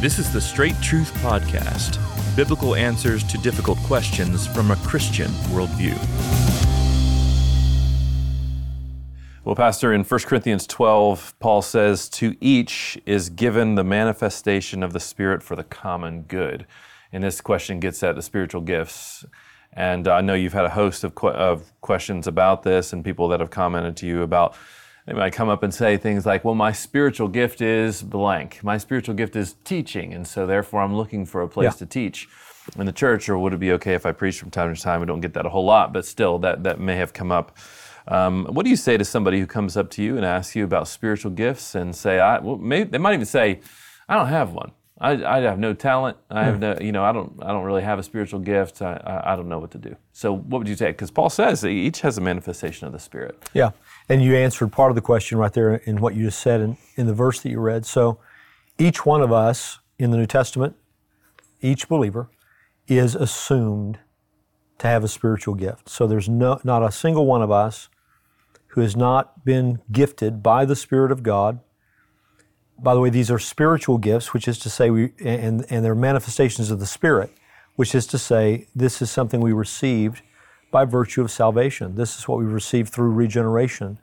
This is the Straight Truth Podcast biblical answers to difficult questions from a Christian worldview. Well, Pastor, in 1 Corinthians 12, Paul says, To each is given the manifestation of the Spirit for the common good. And this question gets at the spiritual gifts. And I know you've had a host of, que- of questions about this and people that have commented to you about they might come up and say things like, well, my spiritual gift is blank. My spiritual gift is teaching, and so therefore I'm looking for a place Yeah. to teach in the church, or would it be okay if I preach from time to time? We don't get that a whole lot, but still, that, that may have come up. Um, what do you say to somebody who comes up to you and asks you about spiritual gifts and say, I, well, maybe, they might even say, I don't have one. I, I have no talent. I have hmm. no, you know, I don't, I don't really have a spiritual gift. I, I, I don't know what to do. So, what would you say? Because Paul says that each has a manifestation of the Spirit. Yeah. And you answered part of the question right there in what you just said in, in the verse that you read. So each one of us in the New Testament, each believer, is assumed to have a spiritual gift. So there's no, not a single one of us who has not been gifted by the Spirit of God. By the way, these are spiritual gifts, which is to say, we, and, and they're manifestations of the Spirit, which is to say, this is something we received by virtue of salvation. This is what we received through regeneration,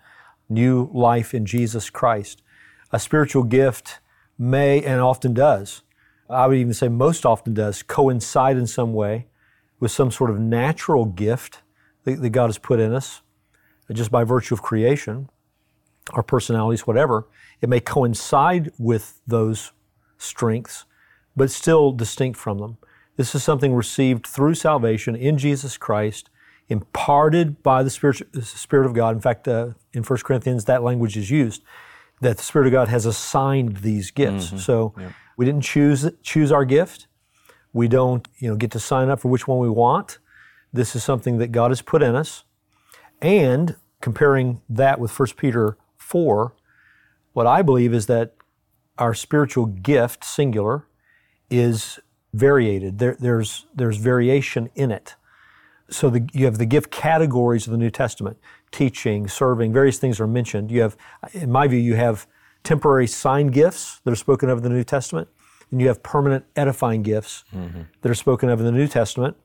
new life in Jesus Christ. A spiritual gift may, and often does, I would even say most often does, coincide in some way with some sort of natural gift that, that God has put in us, just by virtue of creation, our personalities, whatever. It may coincide with those strengths, but still distinct from them. This is something received through salvation in Jesus Christ, imparted by the Spirit, the Spirit of God. In fact, uh, in 1 Corinthians, that language is used that the Spirit of God has assigned these gifts. So we didn't choose choose our gift. We don't, you know, get to sign up for which one we want. This is something that God has put in us. And comparing that with 1 Peter 4, what I believe is that our spiritual gift, singular, is variated. There, there's, there's variation in it. So the, you have the gift categories of the New Testament teaching, serving, various things are mentioned. You have, in my view, you have temporary sign gifts that are spoken of in the New Testament, and you have permanent edifying gifts mm-hmm. that are spoken of in the New Testament.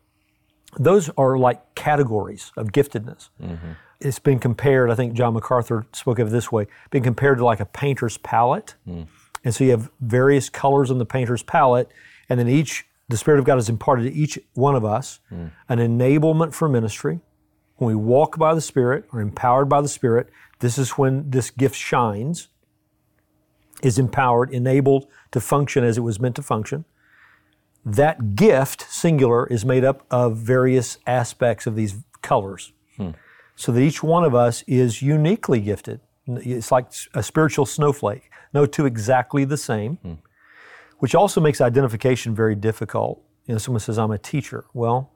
Those are like categories of giftedness. Mm-hmm. It's been compared, I think John MacArthur spoke of it this way, been compared to like a painter's palette. Hmm. And so you have various colors on the painter's palette, and then each, the Spirit of God has imparted to each one of us hmm. an enablement for ministry. When we walk by the Spirit, or empowered by the Spirit, this is when this gift shines, is empowered, enabled to function as it was meant to function. That gift, singular, is made up of various aspects of these colors. Hmm. So that each one of us is uniquely gifted. It's like a spiritual snowflake, no two exactly the same, hmm. which also makes identification very difficult. You know, someone says, I'm a teacher. Well,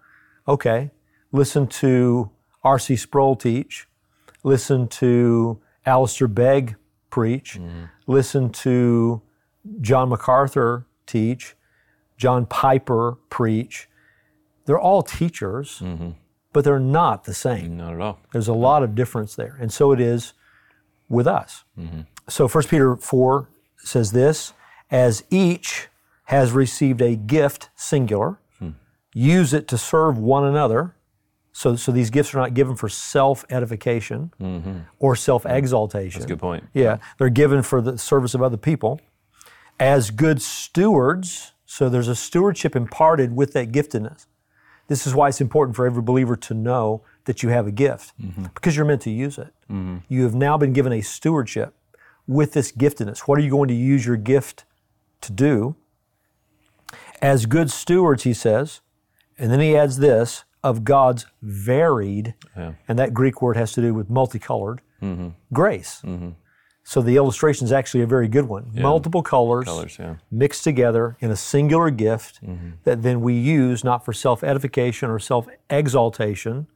okay, listen to R.C. Sproul teach, listen to Alistair Begg preach, hmm. listen to John MacArthur teach, John Piper preach. They're all teachers, mm-hmm. But they're not the same. Not at all. There's a lot of difference there. And so it is with us. Mm-hmm. So 1 Peter 4 says this as each has received a gift, singular, hmm. use it to serve one another. So, so these gifts are not given for self edification mm-hmm. or self exaltation. That's a good point. Yeah, they're given for the service of other people as good stewards. So there's a stewardship imparted with that giftedness. This is why it's important for every believer to know that you have a gift mm-hmm. because you're meant to use it. Mm-hmm. You have now been given a stewardship with this giftedness. What are you going to use your gift to do? As good stewards, he says, and then he adds this of God's varied, and that Greek word has to do with multicolored mm-hmm. grace. So the illustration is actually a very good one. Multiple colors, Colors, yeah. mixed together in a singular gift that then we use not for self edification or self exaltation,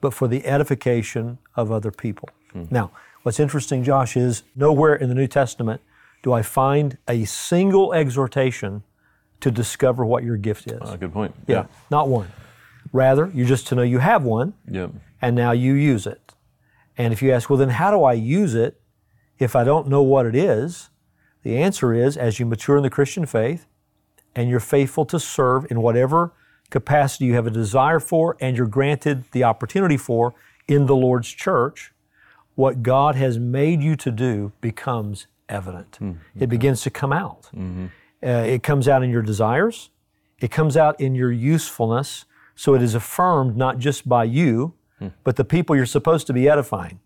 but for the edification of other people. Now, what's interesting, Josh, is nowhere in the New Testament do I find a single exhortation to discover what your gift is. Uh, good point. yeah, not one. Rather, you're just to know you have one Yeah. and now you use it. And if you ask, well, then how do I use it if I don't know what it is? The answer is as you mature in the Christian faith, and you're faithful to serve in whatever capacity you have a desire for and you're granted the opportunity for in the Lord's church, what God has made you to do becomes evident. Mm-hmm. It begins to come out. Uh, it comes out in your desires, it comes out in your usefulness. So it is affirmed not just by you, Hmm. but the people you're supposed to be edifying.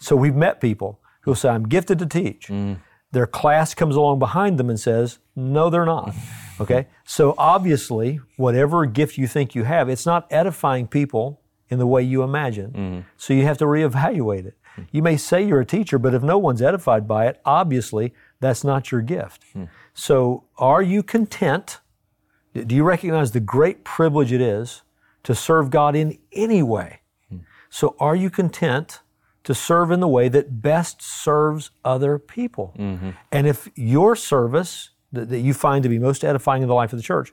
So we've met people who say, I'm gifted to teach. Hmm. Their class comes along behind them and says, No, they're not. Okay? So obviously, whatever gift you think you have, it's not edifying people in the way you imagine. Mm. So you have to reevaluate it. Hmm. You may say you're a teacher, but if no one's edified by it, obviously that's not your gift. Hmm. So are you content? Do you recognize the great privilege it is to serve God in any way? Hmm. So, are you content to serve in the way that best serves other people? Mm-hmm. And if your service that, that you find to be most edifying in the life of the church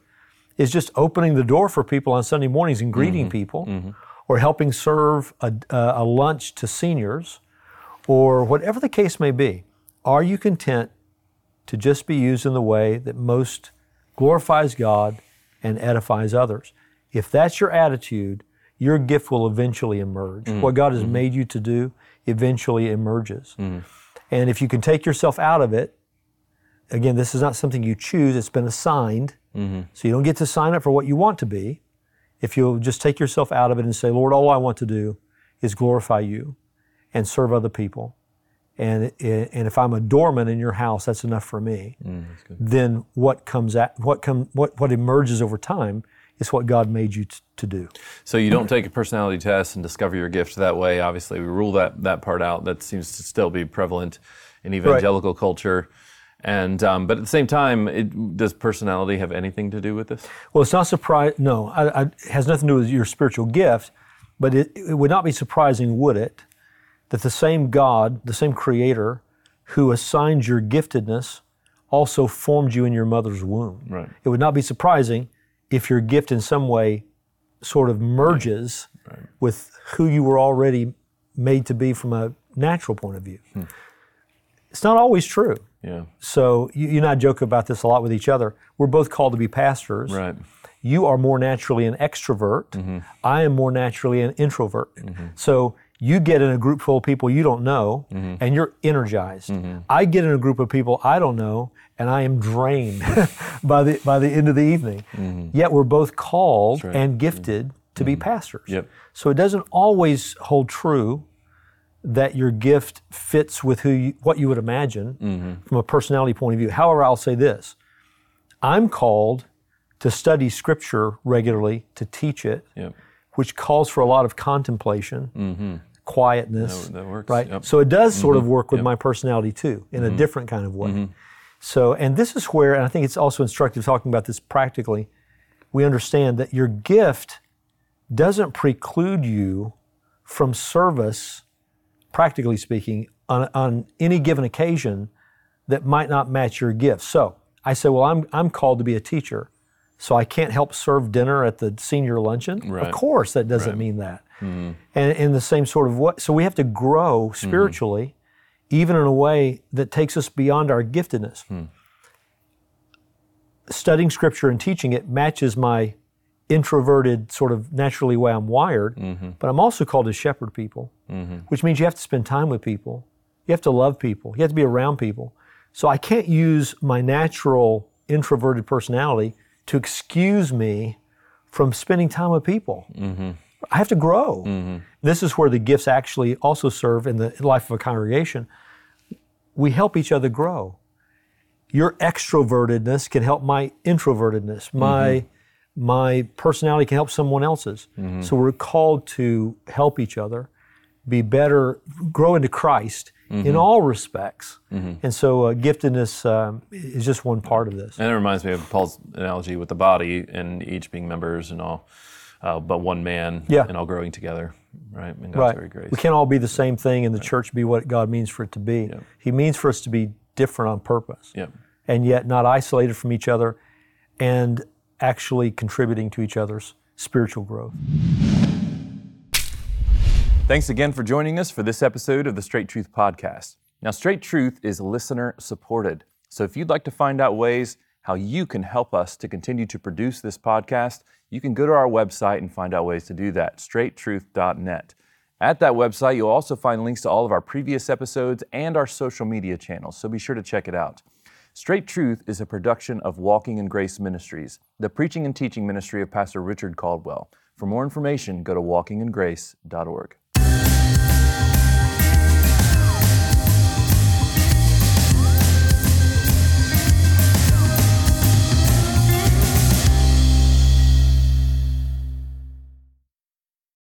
is just opening the door for people on Sunday mornings and greeting mm-hmm. people, mm-hmm. or helping serve a, uh, a lunch to seniors, or whatever the case may be, are you content to just be used in the way that most glorifies God and edifies others. If that's your attitude, your gift will eventually emerge. Mm. What God has mm-hmm. made you to do eventually emerges. Mm. And if you can take yourself out of it, again, this is not something you choose, it's been assigned. Mm-hmm. So you don't get to sign up for what you want to be. If you'll just take yourself out of it and say, Lord, all I want to do is glorify you and serve other people. And, eh, and if I'm a doorman in your house, that's enough for me. Mm, then what comes at what come what what emerges over time is what God made you t- to do. So you don't take a personality test and discover your gift that way. Obviously, we rule that that part out. That seems to still be prevalent in evangelical culture. And um, but at the same time, it, does personality have anything to do with this? Well, it's not surprise. No, I, I, it has nothing to do with your spiritual gift, but it, it would not be surprising, would it, that the same God, the same Creator, who assigned your giftedness, also formed you in your mother's womb. Right. It would not be surprising if your gift in some way sort of merges with who you were already made to be from a natural point of view. It's not always true. Yeah. So you, you and I joke about this a lot with each other. We're both called to be pastors. Right. You are more naturally an extrovert. Mm-hmm. I am more naturally an introvert. Mm-hmm. So you get in a group full of people you don't know, mm-hmm. and you're energized. Mm-hmm. I get in a group of people I don't know, and I am drained by the by the end of the evening. Mm-hmm. Yet we're both called and gifted to be pastors. Yep. So it doesn't always hold true that your gift fits with who you, what you would imagine from a personality point of view. However, I'll say this: I'm called to study Scripture regularly, to teach it, Yep. Which calls for a lot of contemplation, mm-hmm. quietness. That- that works, Right. yep. So it does sort of mm-hmm. work with my personality too, in a mm-hmm. different kind of way. So, and this is where, and I think it's also instructive talking about this practically. We understand that your gift doesn't preclude you from service, practically speaking, on, on any given occasion that might not match your gift. So I say, well, I'm, I'm called to be a teacher, so I can't help serve dinner at the senior luncheon. Right. Of course, that doesn't mean that. Mm-hmm. And in the same sort of way, so we have to grow mm-hmm. spiritually, even in a way that takes us beyond our giftedness. Hmm. Studying scripture and teaching it matches my introverted sort of naturally way I'm wired, mm-hmm. but I'm also called to shepherd people, which means you have to spend time with people. You have to love people. You have to be around people. So I can't use my natural introverted personality to excuse me from spending time with people. I have to grow. This is where the gifts actually also serve in the life of a congregation. We help each other grow. Your extrovertedness can help my introvertedness. My my personality can help someone else's. So we're called to help each other, be better, grow into Christ in all respects. And so uh, giftedness um, is just one part of this. And it reminds me of Paul's analogy with the body and each being members and all, uh, but one man Yeah. and all growing together, right? In God's Right. very grace. We can't all be the same thing and the church be what God means for it to be. He means for us to be different on purpose Yep. and yet not isolated from each other and actually contributing to each other's spiritual growth. Thanks again for joining us for this episode of the Straight Truth Podcast. Now, Straight Truth is listener supported. So if you'd like to find out ways how you can help us to continue to produce this podcast, you can go to our website and find out ways to do that, straighttruth.net. At that website, you'll also find links to all of our previous episodes and our social media channels, so be sure to check it out. Straight Truth is a production of Walking in Grace Ministries, the preaching and teaching ministry of Pastor Richard Caldwell. For more information, go to walkingingrace.org.